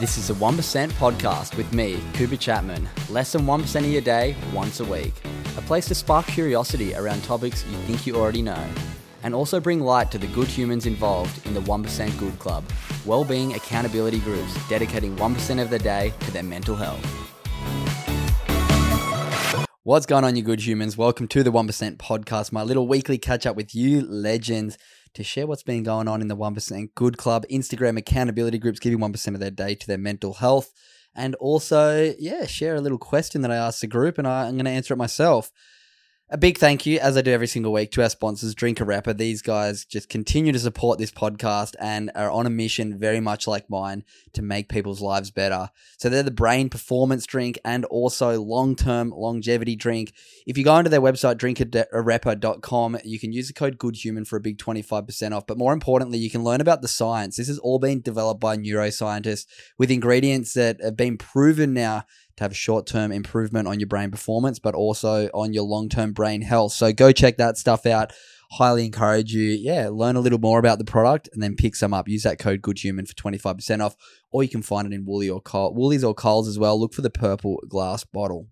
This is a 1% podcast with me, Cooper Chapman. Less than 1% of your day, once a week. A place to spark curiosity around topics you think you already know. And also bring light to the good humans involved in the 1% Good Club, well-being accountability groups dedicating 1% of their day to their mental health. What's going on, you good humans? Welcome to the 1% podcast, my little weekly catch up with you legends to share what's been going on in the 1% Good Club, Instagram accountability groups giving 1% of their day to their mental health. And also, yeah, share a little question that I asked the group and I, I'm going to answer it myself. A big thank you, as I do every single week, to our sponsors, Drink Arepa. These guys just continue to support this podcast and are on a mission, very much like mine, to make people's lives better. So they're the brain performance drink and also long term longevity drink. If you go onto their website, drinkarepa.com, you can use the code GoodHuman for a big 25% off. But more importantly, you can learn about the science. This has all been developed by neuroscientists with ingredients that have been proven now to have short term improvement on your brain performance, but also on your long term brain health. So go check that stuff out. Highly encourage you, yeah, learn a little more about the product and then pick some up. Use that code GoodHuman for 25% off, or you can find it in Woolly or Col- Woolies or Coles as well. Look for the purple glass bottle.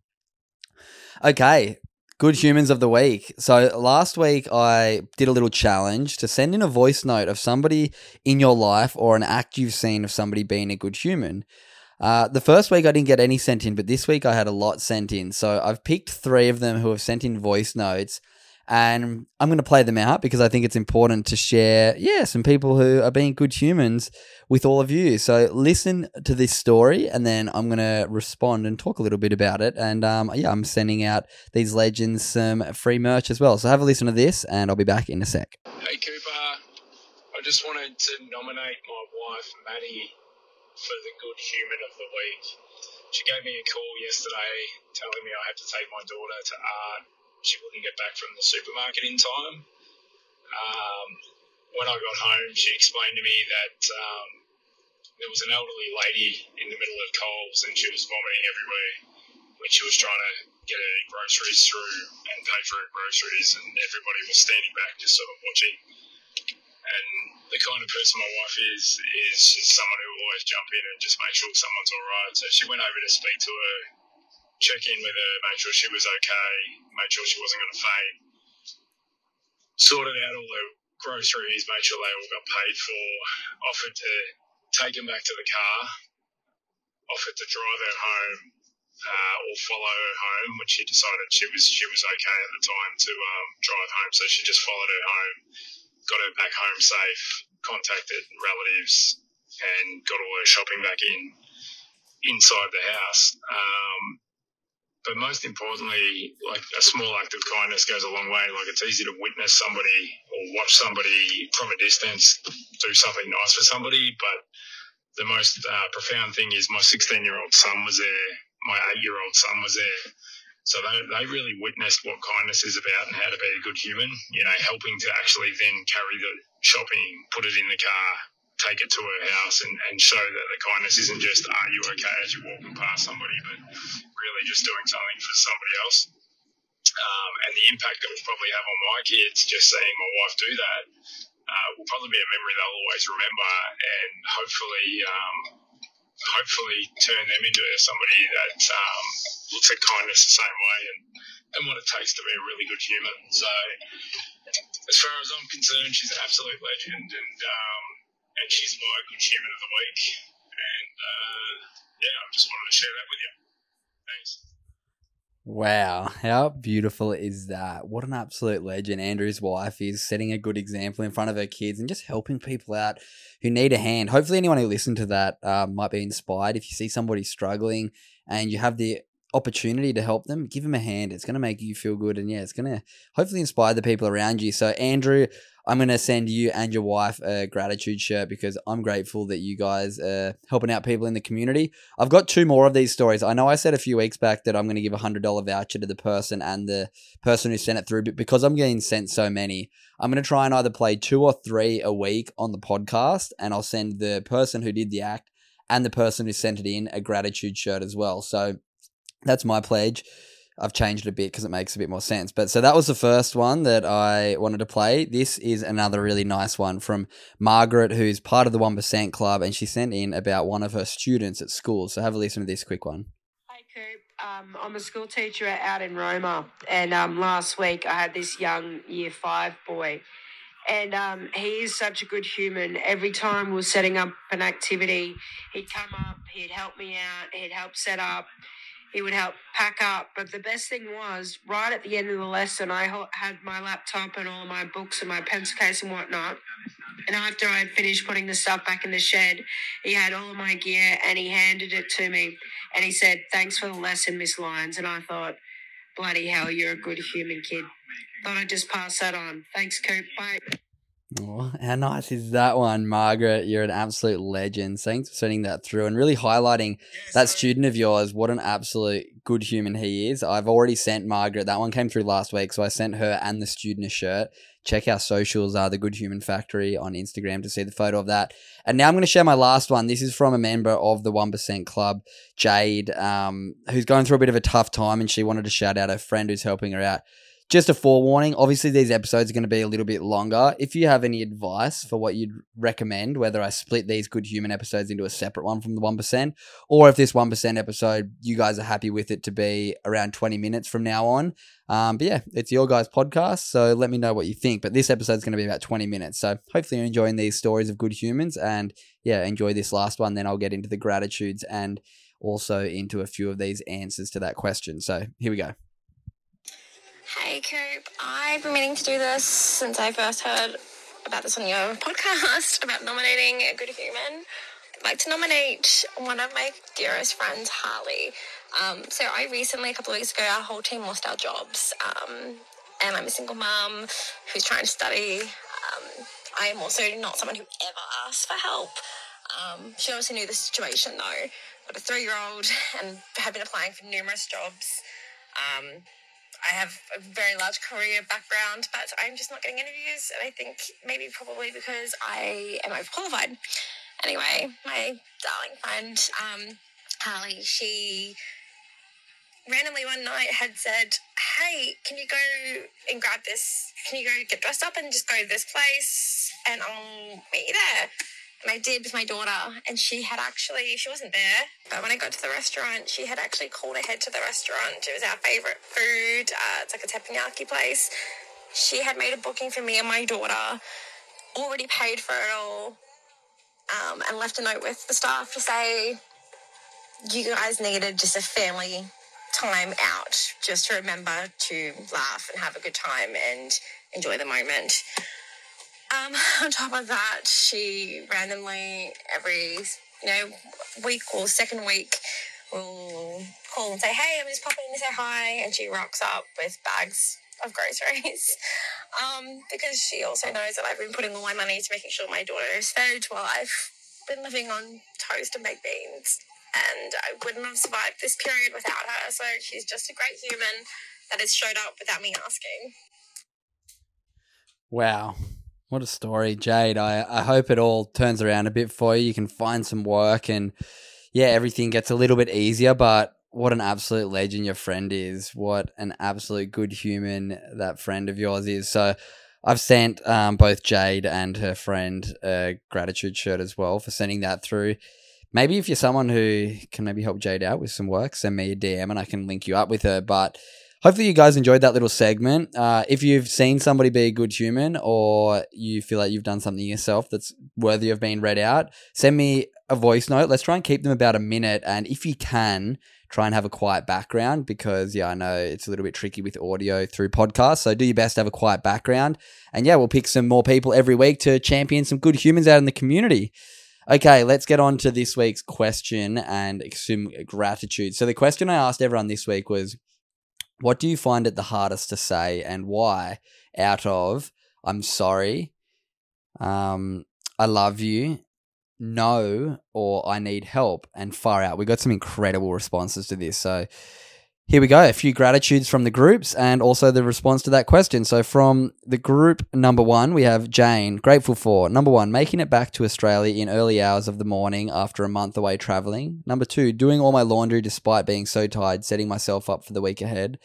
Okay, good humans of the week. So last week I did a little challenge to send in a voice note of somebody in your life or an act you've seen of somebody being a good human. Uh, the first week I didn't get any sent in, but this week I had a lot sent in. So I've picked three of them who have sent in voice notes, and I'm going to play them out because I think it's important to share, yeah, some people who are being good humans with all of you. So listen to this story, and then I'm going to respond and talk a little bit about it. And um, yeah, I'm sending out these legends some free merch as well. So have a listen to this, and I'll be back in a sec. Hey Cooper, I just wanted to nominate my wife Maddie for the good human of the week. She gave me a call yesterday telling me I had to take my daughter to art. She wouldn't get back from the supermarket in time. Um, when I got home, she explained to me that um, there was an elderly lady in the middle of Coles and she was vomiting everywhere when she was trying to get her groceries through and pay for her groceries, and everybody was standing back just sort of watching. And the kind of person my wife is is someone who will always jump in and just make sure someone's all right. So she went over to speak to her, check in with her, make sure she was okay, make sure she wasn't going to faint, sorted out all her groceries, made sure they all got paid for, offered to take them back to the car, offered to drive her home. Uh, or follow her home when she decided she was she was okay at the time to um, drive home, so she just followed her home got her back home safe, contacted relatives, and got all her shopping back in inside the house. Um, but most importantly, like a small act of kindness goes a long way. Like it's easy to witness somebody or watch somebody from a distance do something nice for somebody, but the most uh, profound thing is my 16 year old son was there, my eight year old son was there so they, they really witnessed what kindness is about and how to be a good human, you know, helping to actually then carry the shopping, put it in the car, take it to her house and, and show that the kindness isn't just, are you okay as you're walking past somebody, but really just doing something for somebody else. Um, and the impact it will probably have on my kids, just seeing my wife do that, uh, will probably be a memory they'll always remember and hopefully um, hopefully turn them into somebody that um, looks at kindness the same way and, and what it takes to be a really good human. So, as far as I'm concerned, she's an absolute legend, and um, and she's my good human of the week. And uh, yeah, I just wanted to share that with you. Thanks. Wow, how beautiful is that? What an absolute legend. Andrew's wife is setting a good example in front of her kids and just helping people out who need a hand. Hopefully, anyone who listened to that uh, might be inspired. If you see somebody struggling and you have the opportunity to help them, give them a hand. It's going to make you feel good. And yeah, it's going to hopefully inspire the people around you. So, Andrew, I'm going to send you and your wife a gratitude shirt because I'm grateful that you guys are helping out people in the community. I've got two more of these stories. I know I said a few weeks back that I'm going to give a $100 voucher to the person and the person who sent it through, but because I'm getting sent so many, I'm going to try and either play two or three a week on the podcast, and I'll send the person who did the act and the person who sent it in a gratitude shirt as well. So that's my pledge. I've changed it a bit because it makes a bit more sense. But so that was the first one that I wanted to play. This is another really nice one from Margaret, who's part of the 1% Club, and she sent in about one of her students at school. So have a listen to this quick one. Hey, Coop. Um, I'm a school teacher out in Roma, and um, last week I had this young year five boy. And um, he is such a good human. Every time we're setting up an activity, he'd come up, he'd help me out, he'd help set up he would help pack up. But the best thing was, right at the end of the lesson, I had my laptop and all my books and my pencil case and whatnot. And after I had finished putting the stuff back in the shed, he had all of my gear and he handed it to me. And he said, Thanks for the lesson, Miss Lyons. And I thought, Bloody hell, you're a good human kid. Thought I'd just pass that on. Thanks, Coop. Bye. Oh, how nice is that one, Margaret? You're an absolute legend. Thanks for sending that through and really highlighting yes, that student of yours. What an absolute good human he is. I've already sent Margaret, that one came through last week, so I sent her and the student a shirt. Check our socials, are uh, the Good Human Factory on Instagram to see the photo of that. And now I'm going to share my last one. This is from a member of the 1% Club, Jade, um, who's going through a bit of a tough time and she wanted to shout out her friend who's helping her out just a forewarning obviously these episodes are going to be a little bit longer. If you have any advice for what you'd recommend whether i split these good human episodes into a separate one from the 1% or if this 1% episode you guys are happy with it to be around 20 minutes from now on um, but yeah it's your guys podcast so let me know what you think. But this episode is going to be about 20 minutes so hopefully you're enjoying these stories of good humans and yeah enjoy this last one then i'll get into the gratitudes and also into a few of these answers to that question. So here we go Hey Coop, I've been meaning to do this since I first heard about this on your podcast about nominating a good human. I'd like to nominate one of my dearest friends, Harley. Um, so I recently, a couple of weeks ago, our whole team lost our jobs. Um, and I'm a single mum who's trying to study. Um, I am also not someone who ever asks for help. Um, she obviously knew the situation though. I've got a three year old and have been applying for numerous jobs. I have a very large career background, but I'm just not getting interviews. And I think maybe probably because I am overqualified. Anyway, my darling friend, um, Harley, she randomly one night had said, Hey, can you go and grab this? Can you go get dressed up and just go to this place and I'll meet you there? And I did with my daughter, and she had actually, she wasn't there, but when I got to the restaurant, she had actually called ahead to the restaurant. It was our favorite food. Uh, it's like a teppanyaki place. She had made a booking for me and my daughter, already paid for it all, um, and left a note with the staff to say, you guys needed just a family time out, just to remember to laugh and have a good time and enjoy the moment. Um, on top of that, she randomly every you know week or second week will call and say, "Hey, I'm just popping in to say hi," and she rocks up with bags of groceries um, because she also knows that I've been putting all my money to making sure my daughter is fed while I've been living on toast and baked beans. And I wouldn't have survived this period without her. So she's just a great human that has showed up without me asking. Wow. What a story, Jade. I, I hope it all turns around a bit for you. You can find some work and yeah, everything gets a little bit easier, but what an absolute legend your friend is. What an absolute good human that friend of yours is. So I've sent um, both Jade and her friend a gratitude shirt as well for sending that through. Maybe if you're someone who can maybe help Jade out with some work, send me a DM and I can link you up with her. But hopefully you guys enjoyed that little segment. Uh, if you've seen somebody be a good human or you feel like you've done something yourself that's worthy of being read out, send me a voice note. Let's try and keep them about a minute. And if you can, try and have a quiet background because, yeah, I know it's a little bit tricky with audio through podcasts. So do your best to have a quiet background. And yeah, we'll pick some more people every week to champion some good humans out in the community. Okay, let's get on to this week's question and assume gratitude. So the question I asked everyone this week was, what do you find it the hardest to say and why? Out of I'm sorry, um, I love you, no, or I need help, and far out. We got some incredible responses to this. So here we go. A few gratitudes from the groups and also the response to that question. So, from the group number one, we have Jane, grateful for number one, making it back to Australia in early hours of the morning after a month away traveling. Number two, doing all my laundry despite being so tired, setting myself up for the week ahead.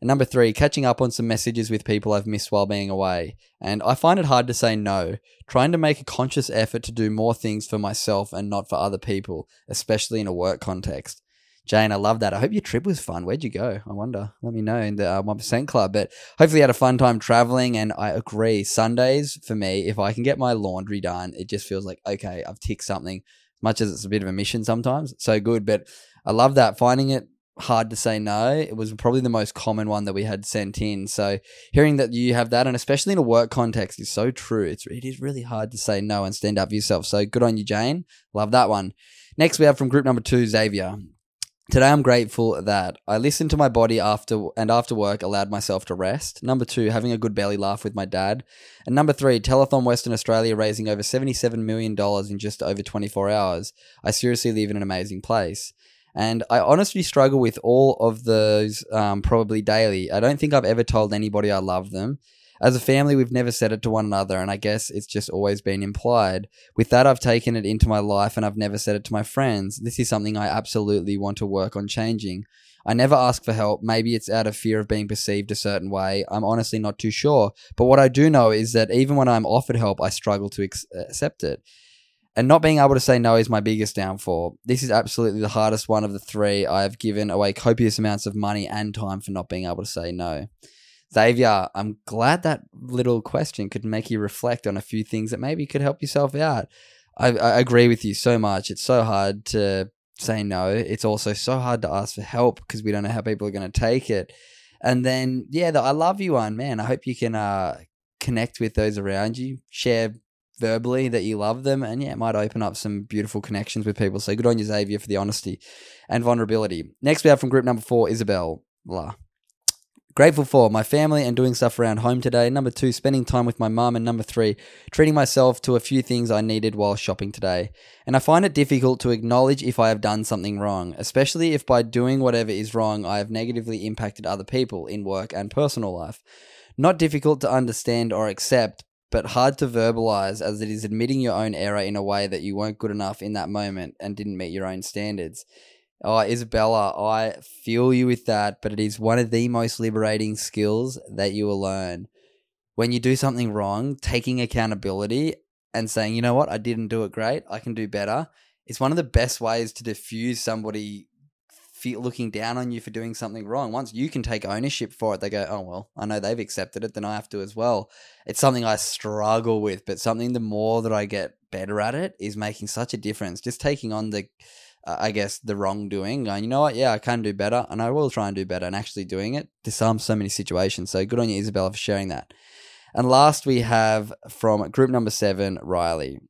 And number three, catching up on some messages with people I've missed while being away. And I find it hard to say no, trying to make a conscious effort to do more things for myself and not for other people, especially in a work context. Jane, I love that. I hope your trip was fun. Where'd you go? I wonder. Let me know in the uh, 1% Club. But hopefully, you had a fun time traveling. And I agree. Sundays, for me, if I can get my laundry done, it just feels like, okay, I've ticked something, much as it's a bit of a mission sometimes. So good. But I love that. Finding it hard to say no. It was probably the most common one that we had sent in. So hearing that you have that, and especially in a work context, is so true. It's it is really hard to say no and stand up for yourself. So good on you, Jane. Love that one. Next, we have from group number two, Xavier. Today I'm grateful that I listened to my body after and after work allowed myself to rest. Number 2, having a good belly laugh with my dad. And number 3, Telethon Western Australia raising over 77 million dollars in just over 24 hours. I seriously live in an amazing place. And I honestly struggle with all of those um, probably daily. I don't think I've ever told anybody I love them. As a family, we've never said it to one another, and I guess it's just always been implied. With that, I've taken it into my life and I've never said it to my friends. This is something I absolutely want to work on changing. I never ask for help. Maybe it's out of fear of being perceived a certain way. I'm honestly not too sure. But what I do know is that even when I'm offered help, I struggle to ex- uh, accept it. And not being able to say no is my biggest downfall. This is absolutely the hardest one of the three. I have given away copious amounts of money and time for not being able to say no. Xavier, I'm glad that little question could make you reflect on a few things that maybe could help yourself out. I, I agree with you so much. It's so hard to say no. It's also so hard to ask for help because we don't know how people are going to take it. And then, yeah, the I love you one, man. I hope you can uh, connect with those around you, share verbally that you love them, and yeah, it might open up some beautiful connections with people. So good on you, Xavier, for the honesty and vulnerability. Next, we have from group number four, Isabel. La. Grateful for my family and doing stuff around home today. Number two, spending time with my mum. And number three, treating myself to a few things I needed while shopping today. And I find it difficult to acknowledge if I have done something wrong, especially if by doing whatever is wrong, I have negatively impacted other people in work and personal life. Not difficult to understand or accept, but hard to verbalize as it is admitting your own error in a way that you weren't good enough in that moment and didn't meet your own standards. Oh, Isabella, I feel you with that, but it is one of the most liberating skills that you will learn. When you do something wrong, taking accountability and saying, you know what, I didn't do it great, I can do better, is one of the best ways to diffuse somebody looking down on you for doing something wrong. Once you can take ownership for it, they go, oh, well, I know they've accepted it, then I have to as well. It's something I struggle with, but something the more that I get better at it is making such a difference. Just taking on the uh, I guess, the wrongdoing, going, you know what, yeah, I can do better, and I will try and do better, and actually doing it disarms so many situations. So good on you, Isabella, for sharing that. And last, we have from group number seven, Riley.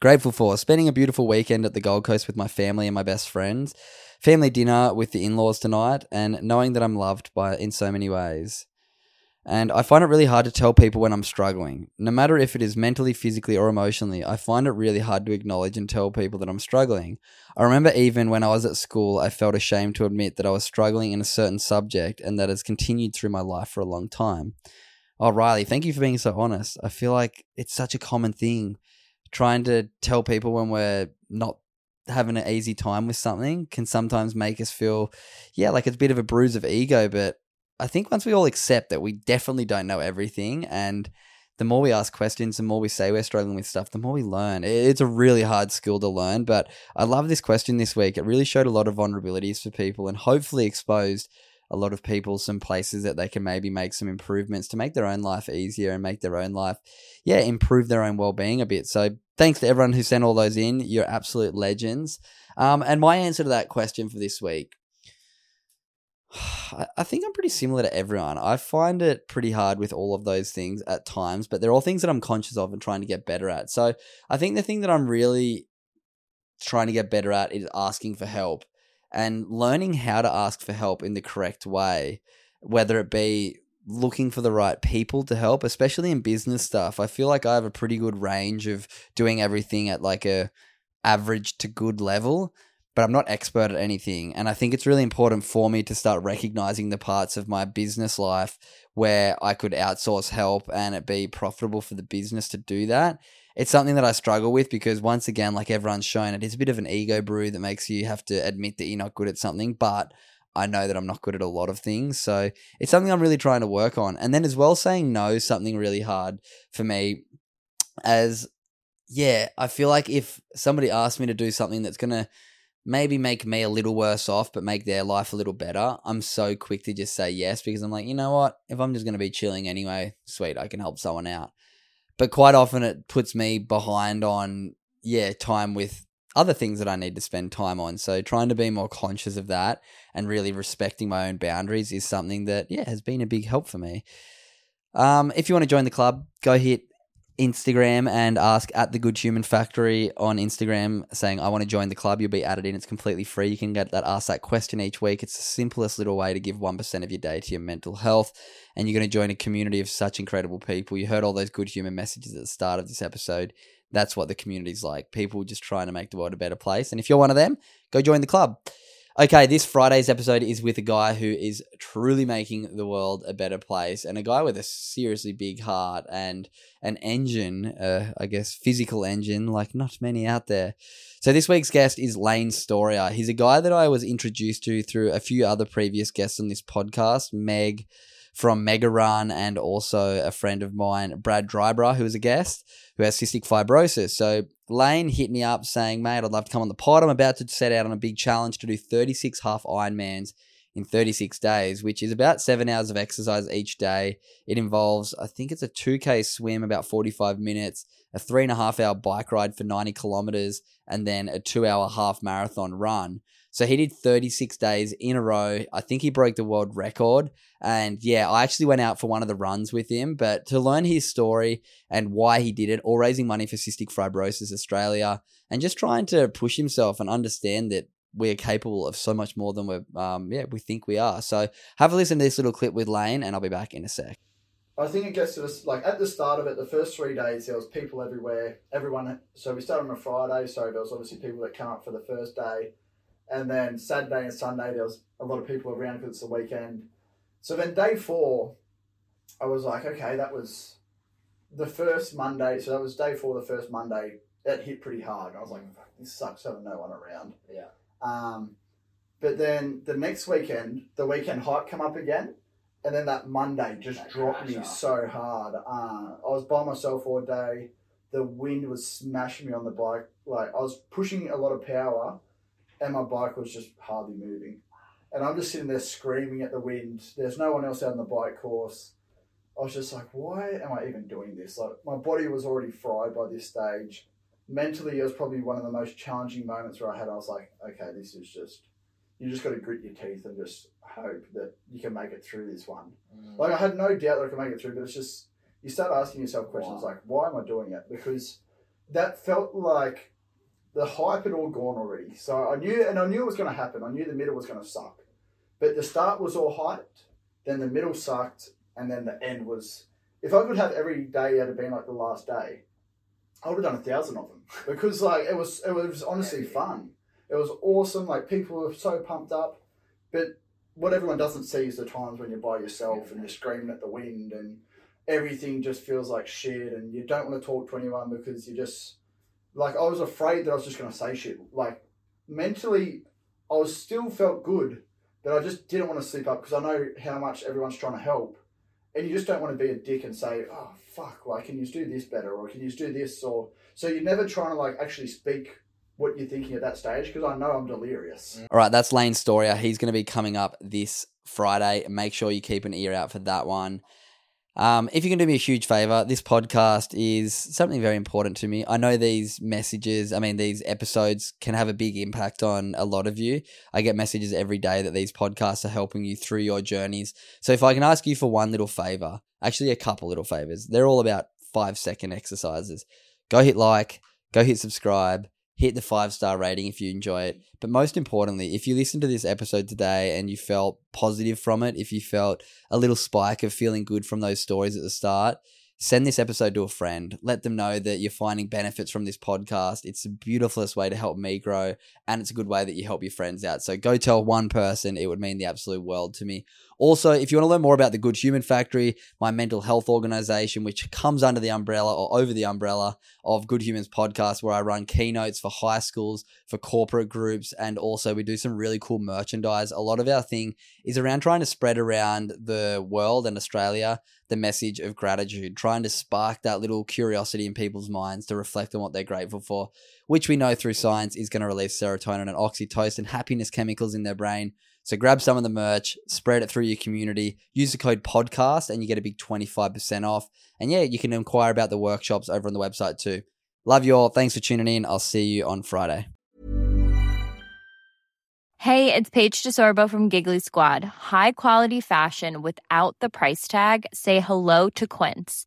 Grateful for spending a beautiful weekend at the Gold Coast with my family and my best friends, family dinner with the in laws tonight, and knowing that I'm loved by in so many ways. And I find it really hard to tell people when I'm struggling. No matter if it is mentally, physically, or emotionally, I find it really hard to acknowledge and tell people that I'm struggling. I remember even when I was at school, I felt ashamed to admit that I was struggling in a certain subject, and that has continued through my life for a long time. Oh, Riley, thank you for being so honest. I feel like it's such a common thing. Trying to tell people when we're not having an easy time with something can sometimes make us feel, yeah, like it's a bit of a bruise of ego, but I think once we all accept that we definitely don't know everything, and the more we ask questions, the more we say we're struggling with stuff, the more we learn. It's a really hard skill to learn, but I love this question this week. It really showed a lot of vulnerabilities for people and hopefully exposed a lot of people some places that they can maybe make some improvements to make their own life easier and make their own life, yeah, improve their own well being a bit. So thanks to everyone who sent all those in. You're absolute legends. Um, and my answer to that question for this week I think I'm pretty similar to everyone. I find it pretty hard with all of those things at times, but they're all things that I'm conscious of and trying to get better at. So I think the thing that I'm really trying to get better at is asking for help and learning how to ask for help in the correct way, whether it be looking for the right people to help, especially in business stuff. I feel like I have a pretty good range of doing everything at like a average to good level, but I'm not expert at anything. And I think it's really important for me to start recognizing the parts of my business life where I could outsource help and it be profitable for the business to do that. It's something that I struggle with because once again, like everyone's shown, it is a bit of an ego brew that makes you have to admit that you're not good at something, but I know that I'm not good at a lot of things. So it's something I'm really trying to work on. And then as well, saying no something really hard for me as yeah, I feel like if somebody asked me to do something that's gonna maybe make me a little worse off, but make their life a little better, I'm so quick to just say yes because I'm like, you know what? If I'm just gonna be chilling anyway, sweet, I can help someone out. But quite often it puts me behind on yeah time with other things that I need to spend time on. So trying to be more conscious of that and really respecting my own boundaries is something that yeah has been a big help for me. Um, if you want to join the club, go hit Instagram and ask at the Good Human Factory on Instagram saying I want to join the club. You'll be added in. It's completely free. You can get that ask that question each week. It's the simplest little way to give one percent of your day to your mental health, and you're going to join a community of such incredible people. You heard all those good human messages at the start of this episode. That's what the community's like. People just trying to make the world a better place. And if you're one of them, go join the club. Okay, this Friday's episode is with a guy who is truly making the world a better place and a guy with a seriously big heart and an engine, uh, I guess, physical engine, like not many out there. So this week's guest is Lane Storia. He's a guy that I was introduced to through a few other previous guests on this podcast, Meg from Mega Run and also a friend of mine, Brad Drybra, who is a guest, who has cystic fibrosis. So Lane hit me up saying, mate, I'd love to come on the pod. I'm about to set out on a big challenge to do 36 half Ironmans in 36 days, which is about seven hours of exercise each day. It involves, I think it's a 2K swim, about 45 minutes, a three and a half hour bike ride for 90 kilometers, and then a two hour half marathon run. So he did 36 days in a row. I think he broke the world record. And yeah, I actually went out for one of the runs with him. But to learn his story and why he did it, all raising money for Cystic Fibrosis Australia, and just trying to push himself and understand that we're capable of so much more than we um, yeah we think we are. So have a listen to this little clip with Lane, and I'll be back in a sec. I think it gets to like at the start of it, the first three days there was people everywhere. Everyone. So we started on a Friday, so there was obviously people that come up for the first day, and then Saturday and Sunday there was a lot of people around because it's the weekend. So then day four, I was like, okay, that was the first Monday. So that was day four, the first Monday. It hit pretty hard. I was like, this sucks having no one around. Yeah. Um, but then the next weekend, the weekend hike come up again, and then that Monday just That dropped me up. so hard. Uh, I was by myself all day. The wind was smashing me on the bike. Like I was pushing a lot of power, and my bike was just hardly moving. And I'm just sitting there screaming at the wind. There's no one else out on the bike course. I was just like, why am I even doing this? Like my body was already fried by this stage. Mentally, it was probably one of the most challenging moments where I had. I was like, okay, this is just. You just got to grit your teeth and just hope that you can make it through this one. Mm. Like I had no doubt that I could make it through, but it's just you start asking yourself questions like, why am I doing it? Because that felt like the hype had all gone already. So I knew, and I knew it was going to happen. I knew the middle was going to suck, but the start was all hyped. Then the middle sucked, and then the end was. If I could have every day had been like the last day, I would have done a thousand of them because like it was. It was honestly fun. It was awesome. Like people were so pumped up, but what everyone doesn't see is the times when you're by yourself and you're screaming at the wind and everything just feels like shit and you don't want to talk to anyone because you just like I was afraid that I was just gonna say shit. Like mentally I was still felt good, but I just didn't want to sleep up because I know how much everyone's trying to help. And you just don't want to be a dick and say, Oh fuck, like can you do this better or can you do this or so you're never trying to like actually speak what you're thinking at that stage because I know I'm delirious. Mm. All right, that's Lane Storia. He's going to be coming up this Friday. Make sure you keep an ear out for that one. Um, if you can do me a huge favor, this podcast is something very important to me. I know these messages, I mean, these episodes can have a big impact on a lot of you. I get messages every day that these podcasts are helping you through your journeys. So if I can ask you for one little favor, actually a couple little favors, they're all about five second exercises. Go hit like, go hit subscribe, hit the five star rating if you enjoy it. But most importantly, if you listen to this episode today and you felt positive from it, if you felt a little spike of feeling good from those stories at the start, send this episode to a friend. Let them know that you're finding benefits from this podcast. It's the beautifulest way to help me grow, and it's a good way that you help your friends out. So go tell one person, it would mean the absolute world to me. Also, if you want to learn more about the Good Human Factory, my mental health organization, which comes under the umbrella or over the umbrella of Good Humans podcast, where I run keynotes for high schools, for corporate groups, and also we do some really cool merchandise. A lot of our thing is around trying to spread around the world and Australia the message of gratitude, trying to spark that little curiosity in people's minds to reflect on what they're grateful for, which we know through science is going to release serotonin and oxytocin, happiness chemicals in their brain. So grab some of the merch, spread it through your community, use the code podcast, and you get a big 25% off. And yeah, you can inquire about the workshops over on the website too. Love you all. Thanks for tuning in. I'll see you on Friday. Hey, it's Paige DeSorbo from Giggly Squad. High quality fashion without the price tag? Say hello to Quince.